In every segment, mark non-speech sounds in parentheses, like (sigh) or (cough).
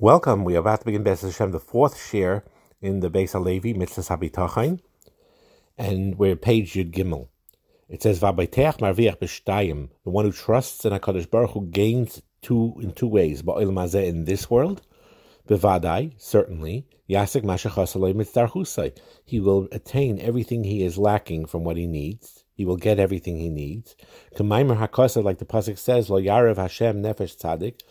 Welcome. We are about to begin Beis Hashem, the fourth share in the Beis Halevi Mitzvah Habitachain, and we're page Yud Gimel. It says Vabayteach Marviach B'Shtayim, the one who trusts in Hakadosh Baruch Hu gains two in two ways. Ba'il Mazeh in this world, Bevadai certainly Yasik Mashachasalei Mitzdarhusai. He will attain everything he is lacking from what he needs. He will get everything he needs. Kamaimer Hakasa, like the pasuk says, Lo Yarev Hashem Nefesh Tzadik,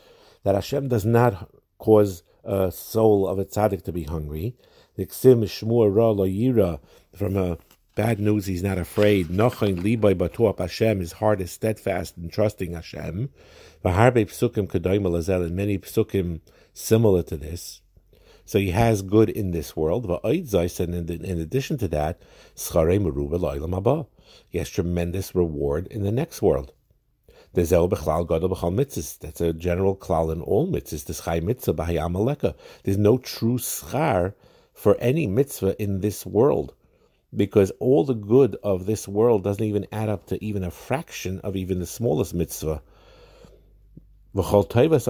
that Hashem does not cause a soul of a tzaddik to be hungry. The ksim shmur ra lo yira from a bad news he's not afraid. Nochain libay batuap Hashem his heart is steadfast and trusting Hashem. Vaharbe psukim kadayim lazel and many psukim similar to this. So he has good in this world. And in addition to that, he has tremendous reward in the next world. That's a general klal in all mitzvahs. The schai mitzvah. There's no true schar for any mitzvah in this world, because all the good of this world doesn't even add up to even a fraction of even the smallest mitzvah. All the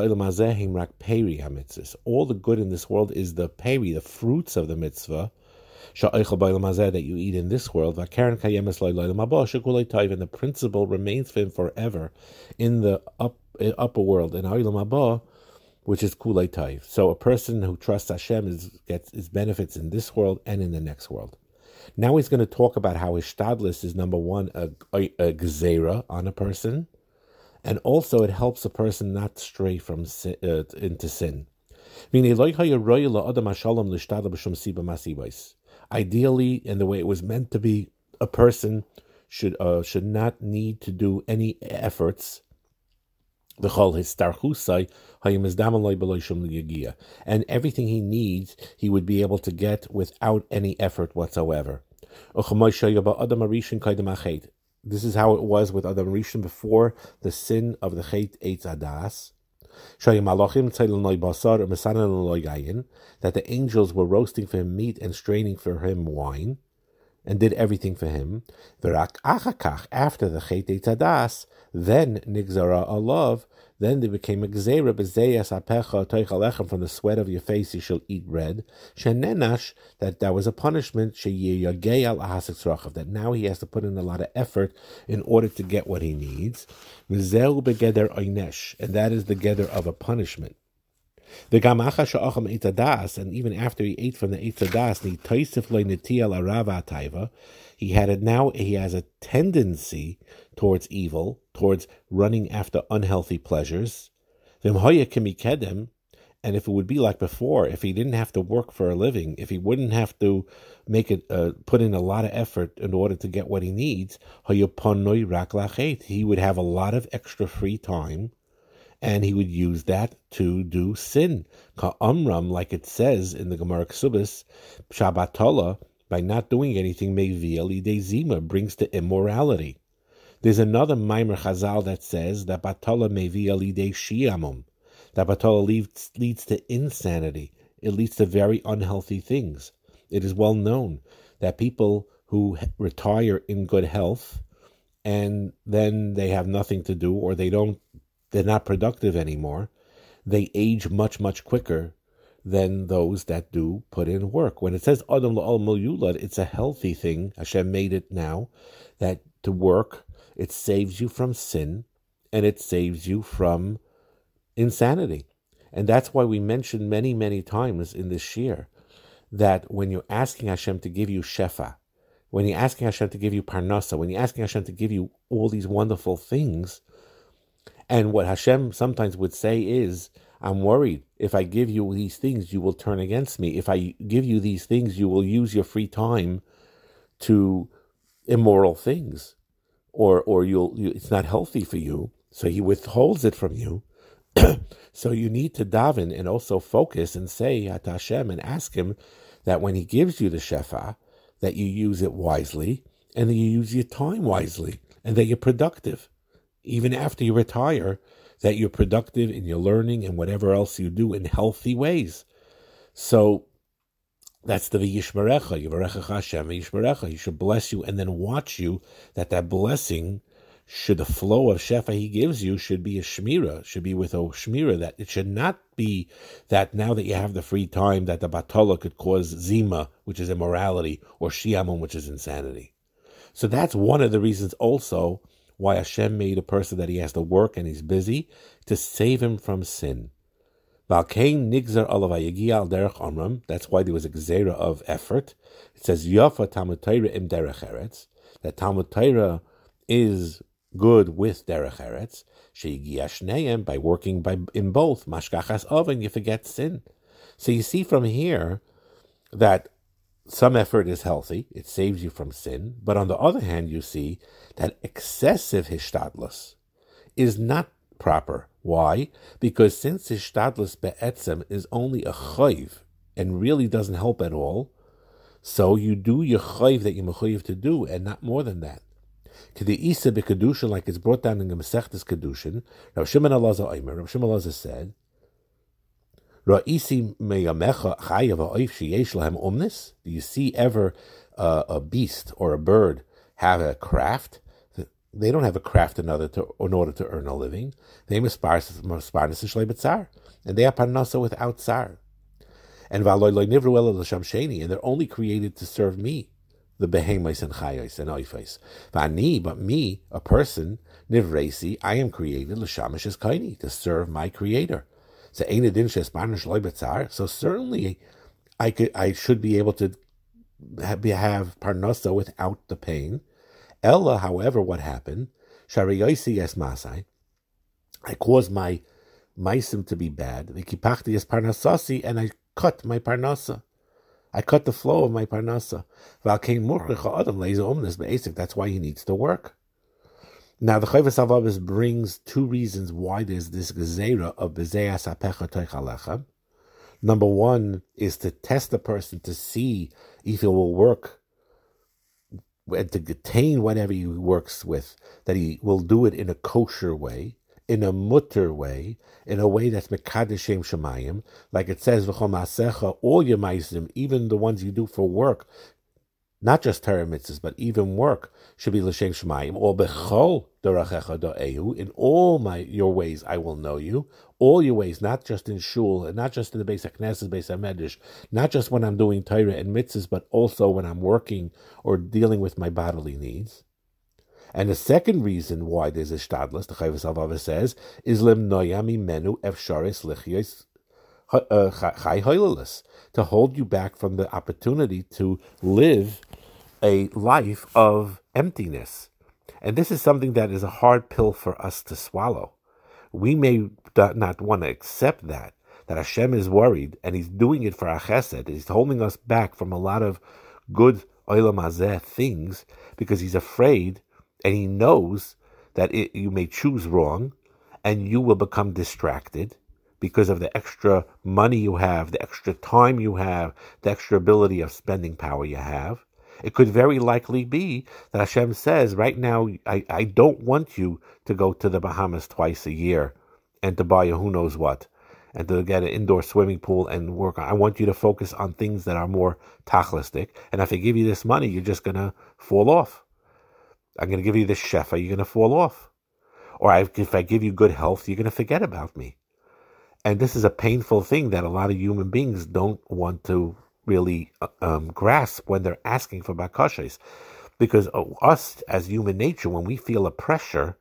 good in this world is the peri, the fruits of the mitzvah that you eat in this world, and the principle remains for him forever in the up, upper world, in Ha'olam which is kulei taiv. So a person who trusts Hashem is, gets his benefits in this world and in the next world. Now he's going to talk about how his ishtadlis is number one a, a, a on a person, and also it helps a person not stray from uh, into sin. Ideally, in the way it was meant to be, a person should uh, should not need to do any efforts. The and everything he needs, he would be able to get without any effort whatsoever. This is how it was with Adam Rishon before the sin of the Chet Eitz Adas that the angels were roasting for him meat and straining for him wine, and did everything for him. After the Chet Tadas, then Nigzara Alav, then they became a gzera bezeyas apecha toichalechem from the sweat of your face you shall eat bread. Shenenash that that was a punishment sheyiyagei al ahasik that now he has to put in a lot of effort in order to get what he needs. V'zeu begeder oynesh, and that is the geder of a punishment. The gamacha sha'acham etadas, and even after he ate from the etadas, the toisif loy netiel arava taiva, he had it now. He has a tendency towards evil, towards running after unhealthy pleasures. And if it would be like before, if he didn't have to work for a living, if he wouldn't have to make it, uh, put in a lot of effort in order to get what he needs, he would have a lot of extra free time and he would use that to do sin. Ka'amram, like it says in the Gemara Ksubis, Shabbatola, by not doing anything, Meviel Zima brings to immorality. There's another Maimer Chazal that says that Batola Meviel Shiamum, that Batola leads, leads to insanity. It leads to very unhealthy things. It is well known that people who retire in good health and then they have nothing to do or they don't they're not productive anymore. They age much, much quicker than those that do put in work. When it says Adam la'al yulad, it's a healthy thing. Hashem made it now that to work, it saves you from sin and it saves you from insanity. And that's why we mentioned many, many times in this year that when you're asking Hashem to give you shefa, when you're asking Hashem to give you parnasa, when you're asking Hashem to give you all these wonderful things, and what Hashem sometimes would say is, I'm worried. If I give you these things, you will turn against me. If I give you these things, you will use your free time to immoral things, or or you'll you, it's not healthy for you. So he withholds it from you. (clears throat) so you need to daven and also focus and say at Hashem and ask Him that when He gives you the shefa, that you use it wisely and that you use your time wisely and that you're productive even after you retire, that you're productive in your learning and whatever else you do in healthy ways. So that's the V'yishmerecha, Yivarecha Hashem V'yishmerecha. He should bless you and then watch you that that blessing should the flow of shefa he gives you should be a shmira, should be with a shmira, that it should not be that now that you have the free time that the batola could cause zima, which is immorality, or shiamun, which is insanity. So that's one of the reasons also why Hashem made a person that he has to work and he's busy to save him from sin. That's why there was a gzera of effort. It says Yafa Talmud im derech that Talmud is good with derech eretz. Sheigiashneim by working by in both mashkachas oven you forget sin. So you see from here that some effort is healthy; it saves you from sin. But on the other hand, you see that excessive hishtadlus is not proper. Why? Because since hishtadlus be'etzem is only a chayv and really doesn't help at all, so you do your chayv that you're mechayiv to do, and not more than that. To the isa like it's brought down in the Masechtas Kedushin, Rav Shimon Elazar Omer, Rav Shimon said, Ra'isi meyamecha chayav ha'oif sheyesh lahem omnis? Do you see ever uh, a beast or a bird have a craft? They don't have a craft in order to, in order to earn a living. They sparse, and they are parnasa without tsar and and they're only created to serve me, the behemais and chayos and oifais. Vani, but me, a person, nivresi, I am created l'shamish es kaini to serve my Creator. So certainly, I could, I should be able to have, have parnasa without the pain. Ella, however, what happened? Shariyosi es masai. I caused my maisim to be bad. The kipachti es parnasasi, and I cut my parnasa. I cut the flow of my parnasa. That's why he needs to work. Now the Chovos HaLevavos brings two reasons why there's this gezerah of bezeas apecha toichalecha. Number one is to test the person to see if it will work and to attain whatever he works with, that he will do it in a kosher way in a mutter way, in a way that's mekadeshem shemayim, like it says v'chom all your meisim, even the ones you do for work, not just Torah mitzvahs, but even work should be l'shem shemayim. Or bechol derachecha in all my your ways I will know you. All your ways, not just in shul, and not just in the base of Knesset, base of Medish, not just when I'm doing Torah and mitzvahs, but also when I'm working or dealing with my bodily needs. And the second reason why there's a shtadlus, the Chovos HaLevavos says, is lim noyami menu efsharis lichyos uh, chai to hold you back from the opportunity to live a life of emptiness. And this is something that is a hard pill for us to swallow. We may not want to accept that, that Hashem is worried and He's doing it for our chesed. He's holding us back from a lot of good olam things because He's afraid and he knows that it, you may choose wrong and you will become distracted because of the extra money you have, the extra time you have, the extra ability of spending power you have. It could very likely be that Hashem says, right now, I, I don't want you to go to the Bahamas twice a year and to buy a who knows what and to get an indoor swimming pool and work. On. I want you to focus on things that are more tachlistic. And if I give you this money, you're just going to fall off. I'm going to give you this shefa, you're going to fall off. Or if I give you good health, you're going to forget about me. And this is a painful thing that a lot of human beings don't want to really uh, um, grasp when they're asking for bakashas. Because uh, us, as human nature, when we feel a pressure,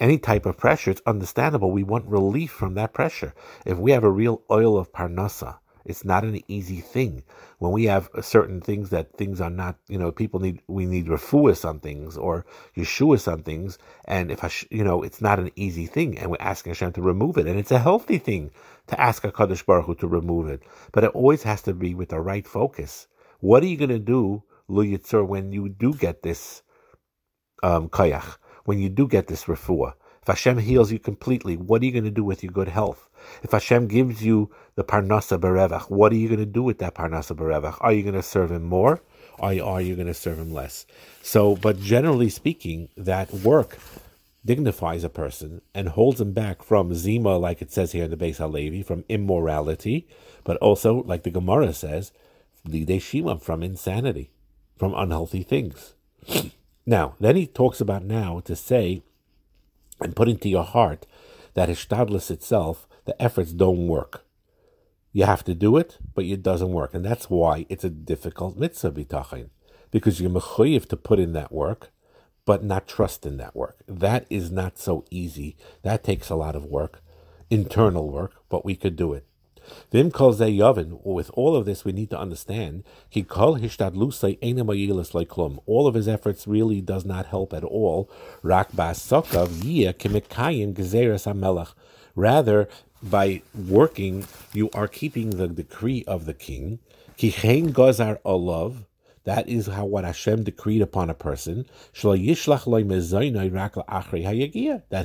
any type of pressure, it's understandable. We want relief from that pressure. If we have a real oil of parnasa, it's not an easy thing. When we have certain things that things are not, you know, people need, we need refuah on things or Yeshua on things. And if, I, you know, it's not an easy thing and we're asking Hashem to remove it. And it's a healthy thing to ask a Kadosh Baruch Hu to remove it. But it always has to be with the right focus. What are you going to do, Lu Yitzur, when you do get this um, kayach, when you do get this refuah? If Hashem heals you completely, what are you going to do with your good health? If Hashem gives you the parnasa berevach, what are you going to do with that parnasa berevach? Are you going to serve Him more? Or are you going to serve Him less? So, but generally speaking, that work dignifies a person and holds him back from zima, like it says here in the Beis Halevi, from immorality, but also, like the Gemara says, lidei shima, from insanity, from unhealthy things. (clears throat) Now, then he talks about now to say and put into your heart that Hishtadlis itself, the efforts don't work. You have to do it, but it doesn't work. And that's why it's a difficult mitzvah bitachin. Because you're mechuyev to put in that work, but not trust in that work. That is not so easy. That takes a lot of work, internal work, but we could do it. Vim kol yovin. With all of this, we need to understand he kol klum. All of his efforts really does not help at all. Rak basokav yia kemikayim gezeres hamelach. Rather, by working, you are keeping the decree of the king. Kichein gozar olav. That is how what Hashem decreed upon a person. That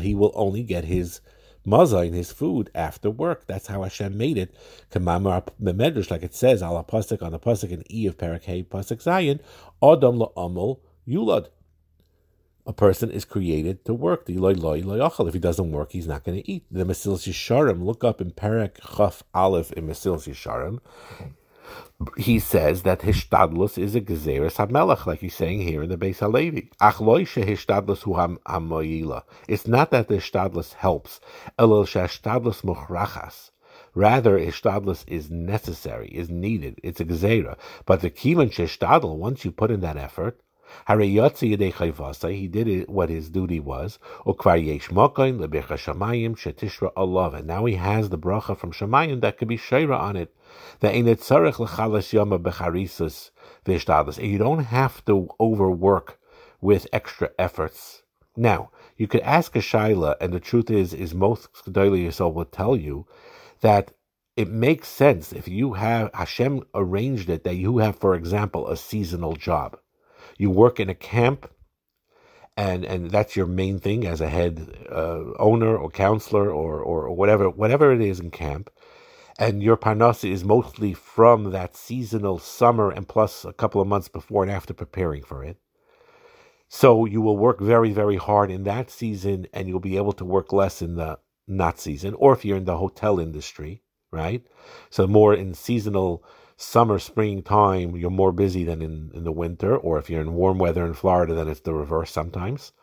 he will only get his mazain, his food, after work. That's how Hashem made it. Medrash, like it says, ala pasuk on the pasuk in E of Parakeh pasuk Zayin, Adam la'amol yulad a person is created to work. If he doesn't work, he's not going to eat. The Mesilas Yesharim, look up in Perek Chaf Aleph in Mesilas Yesharim. He says that Hishtadlus is a Gezeres HaMelech, like he's saying here in the Beis Halevi. Achloi Hishtadlus hu hamoyila. It's not that the Hishtadlus helps. Elul Hishtadlus muchrachas. Rather, Hishtadlus is necessary, is needed. It's a Gezerah. But the Kivan Hishtadl, once you put in that effort, he did it, what his duty was. And now he has the bracha from Shemayim that could be Sheira on it. And you don't have to overwork with extra efforts. Now, you could ask a Shaila, and the truth is, is most Gedolei Yisrael will tell you that it makes sense if you have Hashem arranged it that you have, for example, a seasonal job you work in a camp and and that's your main thing as a head uh, owner or counselor or, or whatever whatever it is in camp. And your parnasa is mostly from that seasonal summer and plus a couple of months before and after preparing for it. So you will work very very hard in that season and you'll be able to work less in the not season or if you're in the hotel industry right? So more in seasonal summer, spring time, you're more busy than in, in the winter, or if you're in warm weather in Florida, then it's the reverse sometimes.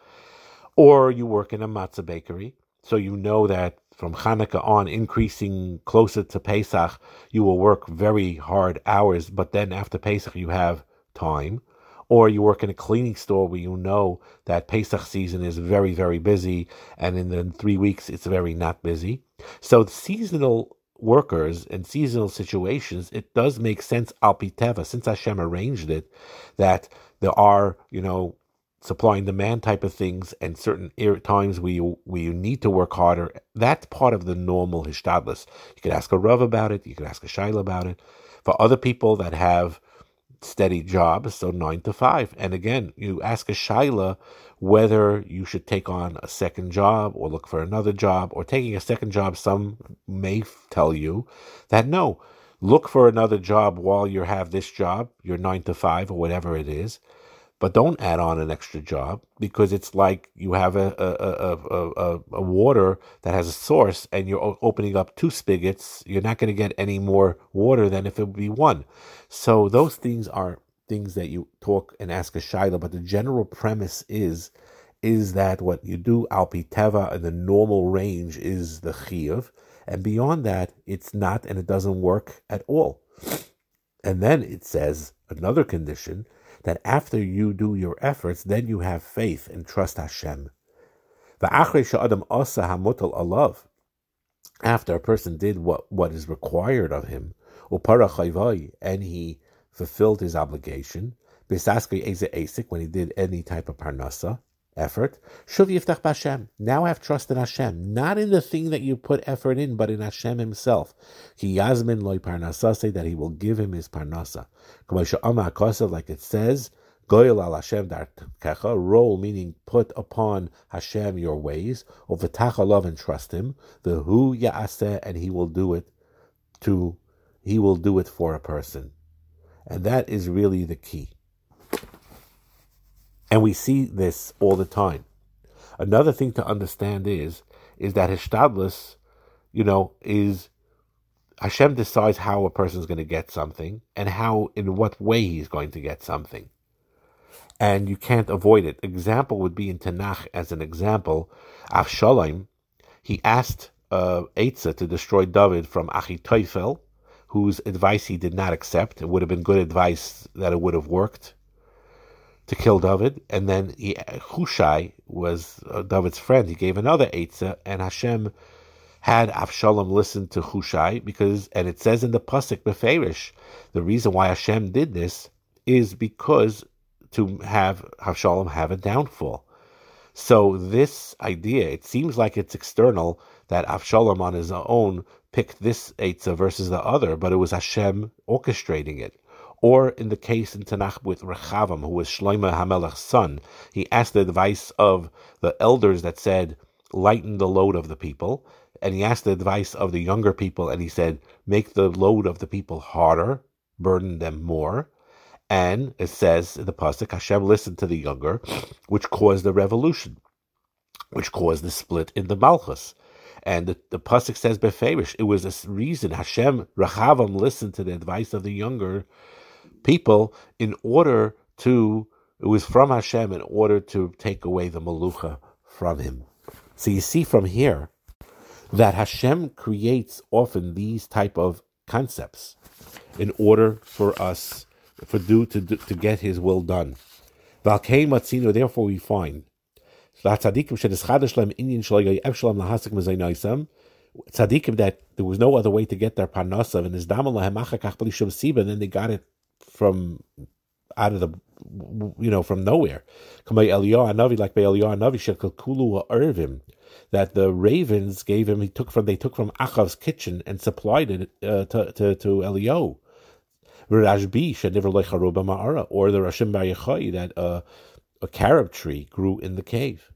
Or you work in a matzah bakery, so you know that from Hanukkah on, increasing closer to Pesach, you will work very hard hours, but then after Pesach, you have time. Or you work in a cleaning store where you know that Pesach season is very, very busy, and in the three weeks, it's very not busy. So the seasonal workers in seasonal situations, it does make sense alpiteva, since Hashem arranged it, that there are, you know, supply and demand type of things and certain times where you, where you need to work harder. That's part of the normal hishtadlis. You could ask a Rav about it. You could ask a Shaila about it. For other people that have steady job, so nine to five. And again, you ask a Shaila whether you should take on a second job or look for another job or taking a second job. Some may tell you that no, look for another job while you have this job, your nine to five or whatever it is. But don't add on an extra job because it's like you have a, a, a, a, a water that has a source and you're opening up two spigots. You're not going to get any more water than if it would be one. So those things are things that you talk and ask a shaila, but the general premise is is that what you do alpi teva in the normal range is the chiyuv, and beyond that it's not, and it doesn't work at all. And then it says another condition that after you do your efforts, then you have faith and trust Hashem. After a person did what, what is required of him, and he fulfilled his obligation. When he did any type of parnasa effort, shuv yiftach b'Hashem. Now have trust in Hashem, not in the thing that you put effort in, but in Hashem Himself. Ki yazmin loy parnasa say that He will give him his parnasa. Like it says, Goyal al Hashem darkecha, roll meaning put upon Hashem your ways, uvetacha love and trust Him. The hu yaaseh, and He will do it to, He will do it for a person. And that is really the key. And we see this all the time. Another thing to understand is is that Hishtadlis, you know, is Hashem decides how a person is going to get something and how in what way he's going to get something. and you can't avoid it. Example would be in Tanakh as an example. Avshalom, he asked uh, Eitzah to destroy David from Achitophel, whose advice he did not accept. It would have been good advice that it would have worked to kill David. And then he, Hushai was uh, David's friend. He gave another Eitzah, and Hashem had Avshalom listen to Hushai because, and it says in the pasuk Beferish, the reason why Hashem did this is because to have Avshalom have a downfall. So this idea, it seems like it's external that Avshalom on his own picked this Eitzah versus the other, but it was Hashem orchestrating it. Or in the case in Tanakh with Rechavam, who was Shloimeh Hamelech's son, he asked the advice of the elders that said, lighten the load of the people. And he asked the advice of the younger people, and he said, make the load of the people harder, burden them more. And it says in the pasuk, Hashem listened to the younger, which caused the revolution, which caused the split in the Malchus. And the, the pasuk says beferish, it was a reason Hashem Rechavam listened to the advice of the younger people in order to. It was from Hashem in order to take away the malucha from him. So you see from here that Hashem creates often these type of concepts in order for us for do to to get His will done. Therefore, we find tzaddikim that there was no other way to get their his and then they got it from out of the you know from nowhere. Like that the ravens gave him he took from they took from Achav's kitchen and supplied it uh, to to to Eliyahu. Or the Rashim Bar Yochai that uh, a carob tree grew in the cave.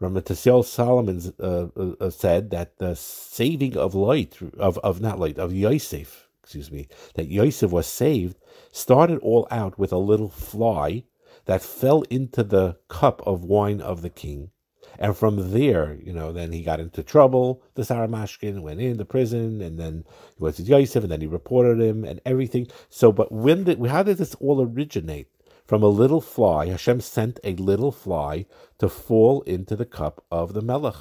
Rav Matisyahu Salomon uh, uh, said that the saving of light of of not light of Yosef, excuse me, that Yosef was saved started all out with a little fly that fell into the cup of wine of the king. And from there, you know, then he got into trouble. The Sar HaMashkim went into prison, and then he went to Yosef, and then he reported him and everything. So, but when did, how did this all originate? From a little fly, Hashem sent a little fly to fall into the cup of the Melech,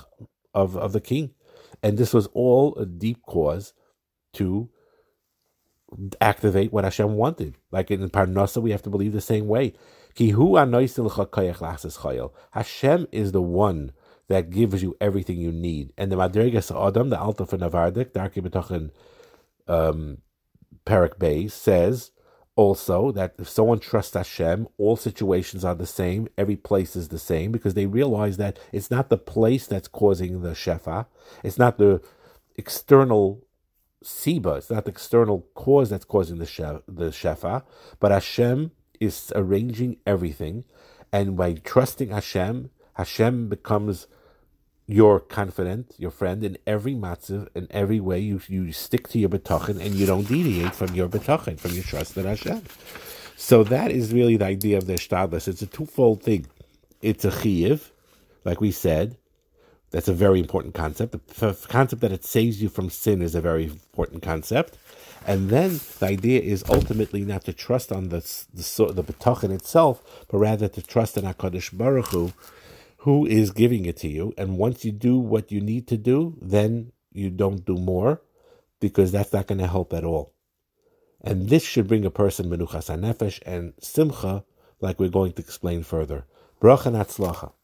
of, of the king. And this was all a deep cause to activate what Hashem wanted. Like in Parnasa, we have to believe the same way. Hashem is the one that gives you everything you need. And the Madrigas Adam, the Alta for Navardik, Darki B'tochen um, Perak Bay, says also that if someone trusts Hashem, all situations are the same, every place is the same, because they realize that it's not the place that's causing the Shefa, it's not the external Siba, it's not the external cause that's causing the, shef, the Shefa, but Hashem is arranging everything, and by trusting Hashem, Hashem becomes your confidant, your friend in every matzav, in every way. You you stick to your betachin and you don't deviate from your betachin, from your trust in Hashem. So that is really the idea of the shtadlis. It's a twofold thing. It's a chiyiv, like we said. That's a very important concept. The concept that it saves you from sin is a very important concept. And then the idea is ultimately not to trust on the the, the betachin itself, but rather to trust in Hakadosh Baruch Hu, who is giving it to you. And once you do what you need to do, then you don't do more, because that's not going to help at all. And this should bring a person menuchas nefesh and simcha, like we're going to explain further. Bracha and